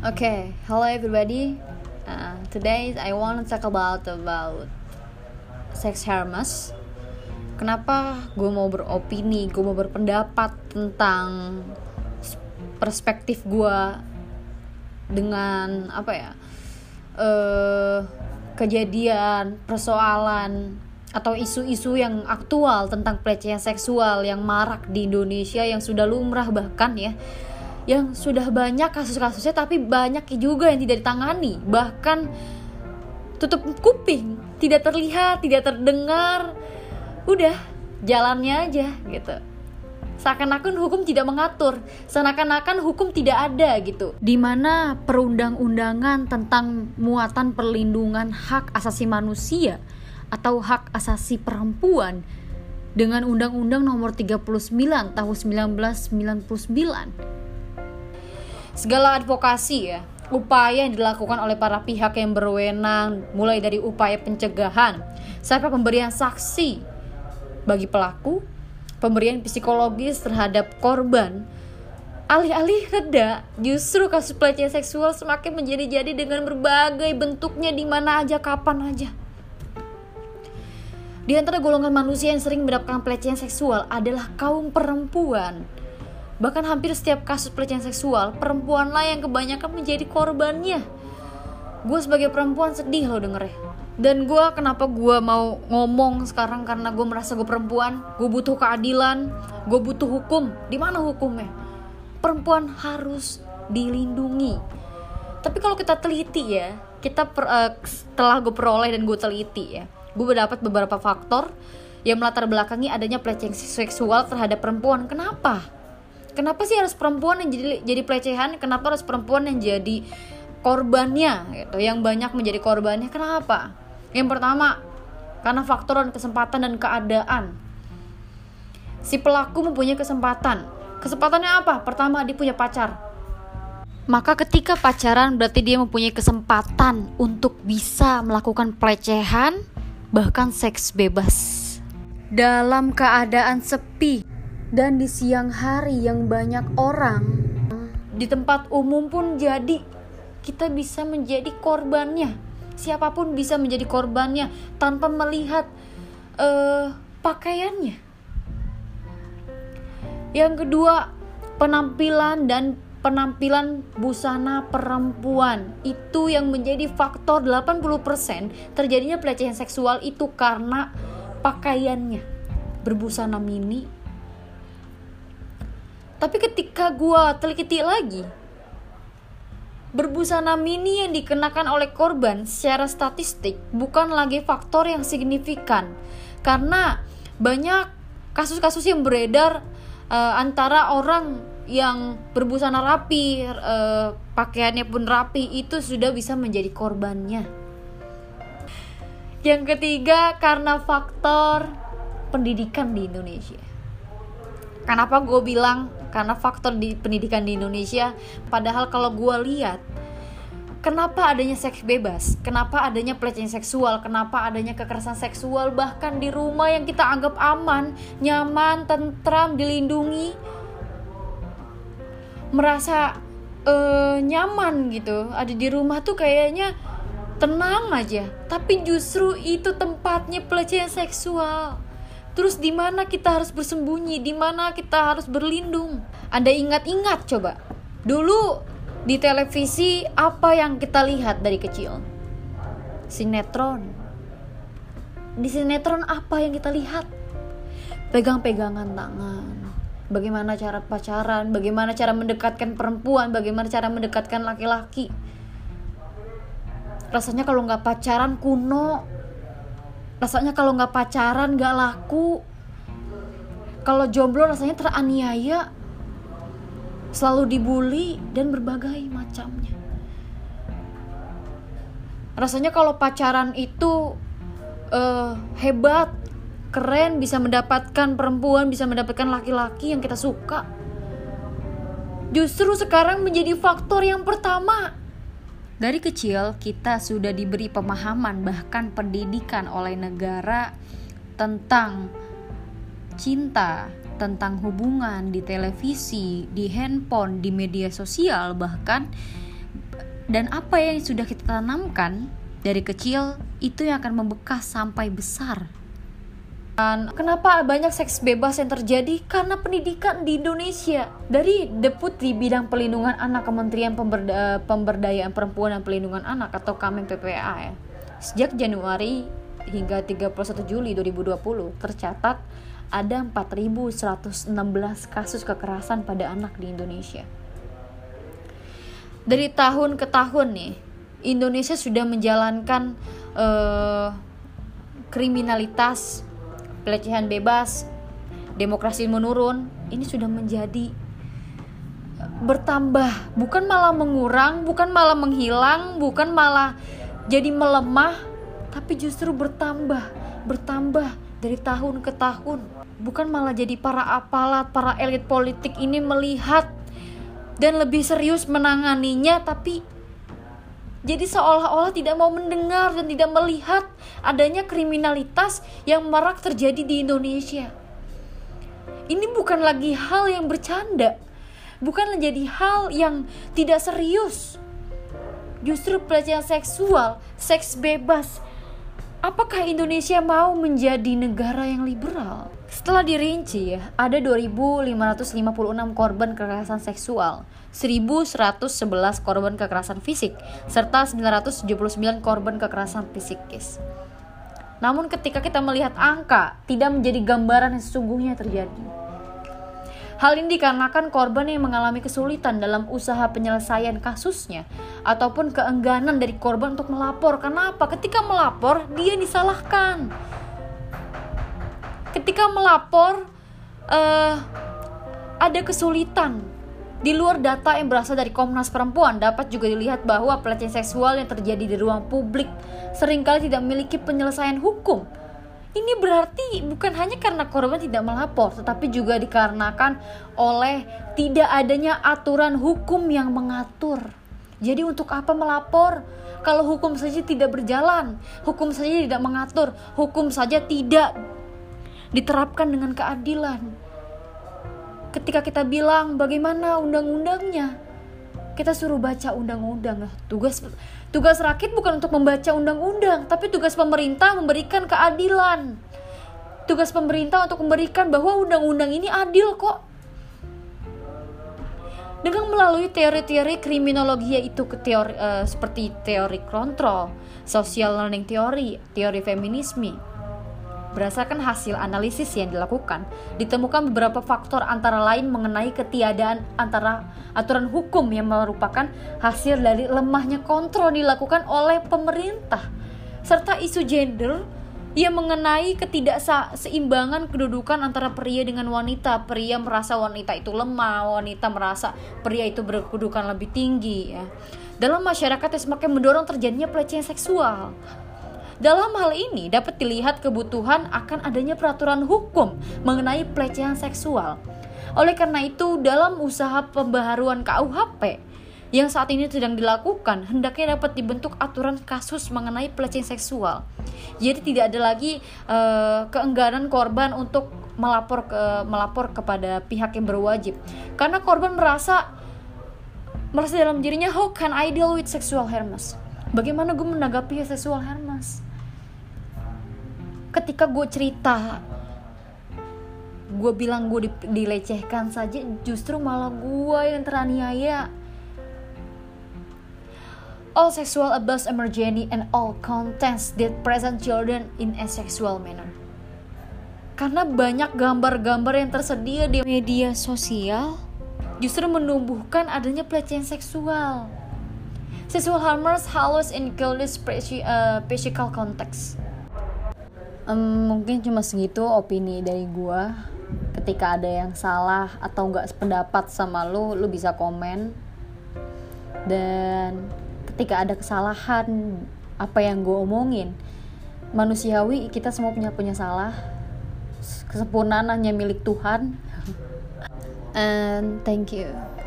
Okay, hello everybody. Uh, today I want to talk about about sex harness. Kenapa gue mau beropini, gue mau berpendapat tentang perspektif gue dengan apa ya uh, kejadian, persoalan atau isu-isu yang aktual tentang pelecehan seksual yang marak di Indonesia yang sudah lumrah bahkan ya yang sudah banyak kasus-kasusnya tapi banyak juga yang tidak ditangani. Bahkan tutup kuping tidak terlihat tidak terdengar. Udah jalannya aja gitu. Seakan-akan hukum tidak mengatur seakan-akan hukum tidak ada gitu. Di mana perundang-undangan tentang muatan perlindungan hak asasi manusia atau hak asasi perempuan dengan Undang-Undang Nomor 39 Tahun 1999 segala advokasi ya upaya yang dilakukan oleh para pihak yang berwenang mulai dari upaya pencegahan sampai pemberian saksi bagi pelaku pemberian psikologis terhadap korban. Alih-alih reda justru kasus pelecehan seksual semakin menjadi-jadi dengan berbagai bentuknya di mana aja kapan aja. Di antara golongan manusia yang sering mendapatkan pelecehan seksual adalah kaum perempuan Bahkan hampir setiap kasus pelecehan seksual, perempuanlah yang kebanyakan menjadi korbannya. Gue sebagai perempuan sedih loh dengernya. Dan gue kenapa gue mau ngomong sekarang karena gue merasa gue perempuan, gue butuh keadilan, gue butuh hukum. Di mana hukumnya? Perempuan harus dilindungi. Tapi kalau kita teliti ya, kita per, uh, setelah gue peroleh dan gue teliti ya, gue mendapat beberapa faktor yang melatar belakangi adanya pelecehan seksual terhadap perempuan. Kenapa? Kenapa sih harus perempuan yang jadi jadi pelecehan? Kenapa harus perempuan yang jadi korbannya? Gitu yang banyak menjadi korbannya kenapa? Yang pertama karena faktor dan kesempatan dan keadaan. Si pelaku mempunyai kesempatan. Kesempatannya apa? Pertama dia punya pacar. Maka ketika pacaran berarti dia mempunyai kesempatan untuk bisa melakukan pelecehan bahkan seks bebas. Dalam keadaan sepi dan di siang hari yang banyak orang di tempat umum pun jadi kita bisa menjadi korbannya. Siapa pun bisa menjadi korbannya tanpa melihat uh, pakaiannya. Yang kedua penampilan dan penampilan busana perempuan. Itu yang menjadi faktor 80% terjadinya pelecehan seksual itu karena pakaiannya. Berbusana mini tapi ketika gue teliti lagi, berbusana mini yang dikenakan oleh korban secara statistik bukan lagi faktor yang signifikan. Karena banyak kasus-kasus yang beredar uh, antara orang yang berbusana rapi, uh, pakaiannya pun rapi itu sudah bisa menjadi korbannya. Yang ketiga karena faktor pendidikan di Indonesia. Kenapa gue bilang karena faktor di pendidikan di Indonesia. Padahal kalau gue lihat kenapa adanya seks bebas? Kenapa adanya pelecehan seksual? Kenapa adanya kekerasan seksual? Bahkan di rumah yang kita anggap aman nyaman tentram dilindungi merasa uh, nyaman gitu. Ada di rumah tuh kayaknya tenang aja. Tapi justru itu tempatnya pelecehan seksual Terus di mana kita harus bersembunyi? Di mana kita harus berlindung? Anda ingat-ingat coba. Dulu di televisi apa yang kita lihat dari kecil? Sinetron. Di sinetron apa yang kita lihat? Pegang-pegangan tangan. Bagaimana cara pacaran, bagaimana cara mendekatkan perempuan, bagaimana cara mendekatkan laki-laki. Rasanya kalau nggak pacaran kuno, rasanya kalau nggak pacaran nggak laku. Kalau jomblo rasanya teraniaya selalu dibully dan berbagai macamnya. Rasanya kalau pacaran itu uh, hebat keren bisa mendapatkan perempuan bisa mendapatkan laki-laki yang kita suka. Justru sekarang menjadi faktor yang pertama dari kecil kita sudah diberi pemahaman bahkan pendidikan oleh negara tentang cinta, tentang hubungan di televisi, di handphone, di media sosial bahkan dan apa yang sudah kita tanamkan dari kecil itu yang akan membekas sampai besar. Kenapa banyak seks bebas yang terjadi? Karena pendidikan di Indonesia. Dari Deputi Bidang Pelindungan Anak Kementerian Pemberda Pemberdayaan Perempuan dan Pelindungan Anak atau Kamen PPA ya. Sejak Januari hingga 31 Juli 2020 tercatat ada 4.116 kasus kekerasan pada anak di Indonesia. Dari tahun ke tahun nih, Indonesia sudah menjalankan uh, kriminalitas pelecehan bebas, demokrasi menurun, ini sudah menjadi eh, bertambah, bukan malah mengurang, bukan malah menghilang, bukan malah jadi melemah, tapi justru bertambah, bertambah dari tahun ke tahun. Bukan malah jadi para apalat, para elit politik ini melihat dan lebih serius menanganinya, tapi jadi seolah-olah tidak mau mendengar dan tidak melihat adanya kriminalitas yang marak terjadi di Indonesia. Ini bukan lagi hal yang bercanda, bukan menjadi hal yang tidak serius. Justru pelecehan seksual, seks bebas. Apakah Indonesia mau menjadi negara yang liberal? Setelah dirinci ada 2556 korban kekerasan seksual 1111 korban kekerasan fisik, serta 979 korban kekerasan psikis. Namun ketika kita melihat angka, tidak menjadi gambaran yang sesungguhnya terjadi. Hal ini dikarenakan korban yang mengalami kesulitan dalam usaha penyelesaian kasusnya ataupun keengganan dari korban untuk melapor. Kenapa? Ketika melapor, dia disalahkan. Ketika melapor, uh, ada kesulitan di luar data yang berasal dari Komnas Perempuan, dapat juga dilihat bahwa pelecehan seksual yang terjadi di ruang publik sering kali tidak memiliki penyelesaian hukum. Ini berarti bukan hanya karena korban tidak melapor, tetapi juga dikarenakan oleh tidak adanya aturan hukum yang mengatur. Jadi untuk apa melapor? Kalau hukum saja tidak berjalan, hukum saja tidak mengatur, hukum saja tidak diterapkan dengan keadilan. Ketika kita bilang bagaimana undang-undangnya kita suruh baca undang-undang tugas tugas rakyat bukan untuk membaca undang-undang tapi tugas pemerintah memberikan keadilan. Tugas pemerintah untuk memberikan bahwa undang-undang ini adil kok. Dengan melalui teori-teori kriminologi yaitu ke teori uh, seperti teori kontrol, social learning theory, teori feminisme, Berdasarkan hasil analisis yang dilakukan, ditemukan beberapa faktor antara lain mengenai ketiadaan antara aturan hukum yang merupakan hasil dari lemahnya kontrol dilakukan oleh pemerintah serta isu gender yang mengenai ketidakseimbangan kedudukan antara pria dengan wanita. Pria merasa wanita itu lemah, wanita merasa pria itu berkedudukan lebih tinggi ya. Dalam masyarakat yang semakin mendorong terjadinya pelecehan seksual. Dalam hal ini dapat dilihat kebutuhan akan adanya peraturan hukum mengenai pelecehan seksual. Oleh karena itu, dalam usaha pembaharuan KUHP yang saat ini sedang dilakukan, hendaknya dapat dibentuk aturan kasus mengenai pelecehan seksual. Jadi tidak ada lagi uh, keengganan korban untuk melapor ke melapor kepada pihak yang berwajib. Karena korban merasa merasa dalam dirinya how can I deal with sexual harassment? Bagaimana gue menanggapi sexual harassment? Ketika gue cerita gue bilang gue dilecehkan saja justru malah gue yang teraniaya. All sexual abuse emergency and all contents that present children in a sexual manner. Karena banyak gambar-gambar yang tersedia di media sosial justru menumbuhkan adanya pelecehan seksual. Sexual harmers halus include uh, physical context um, mungkin cuma segitu opini dari gue ketika ada yang salah atau nggak sependapat sama lu lu bisa komen. Dan ketika ada kesalahan apa yang gue omongin manusiawi kita semua punya punya salah. Kesempurnaan hanya milik Tuhan. And thank you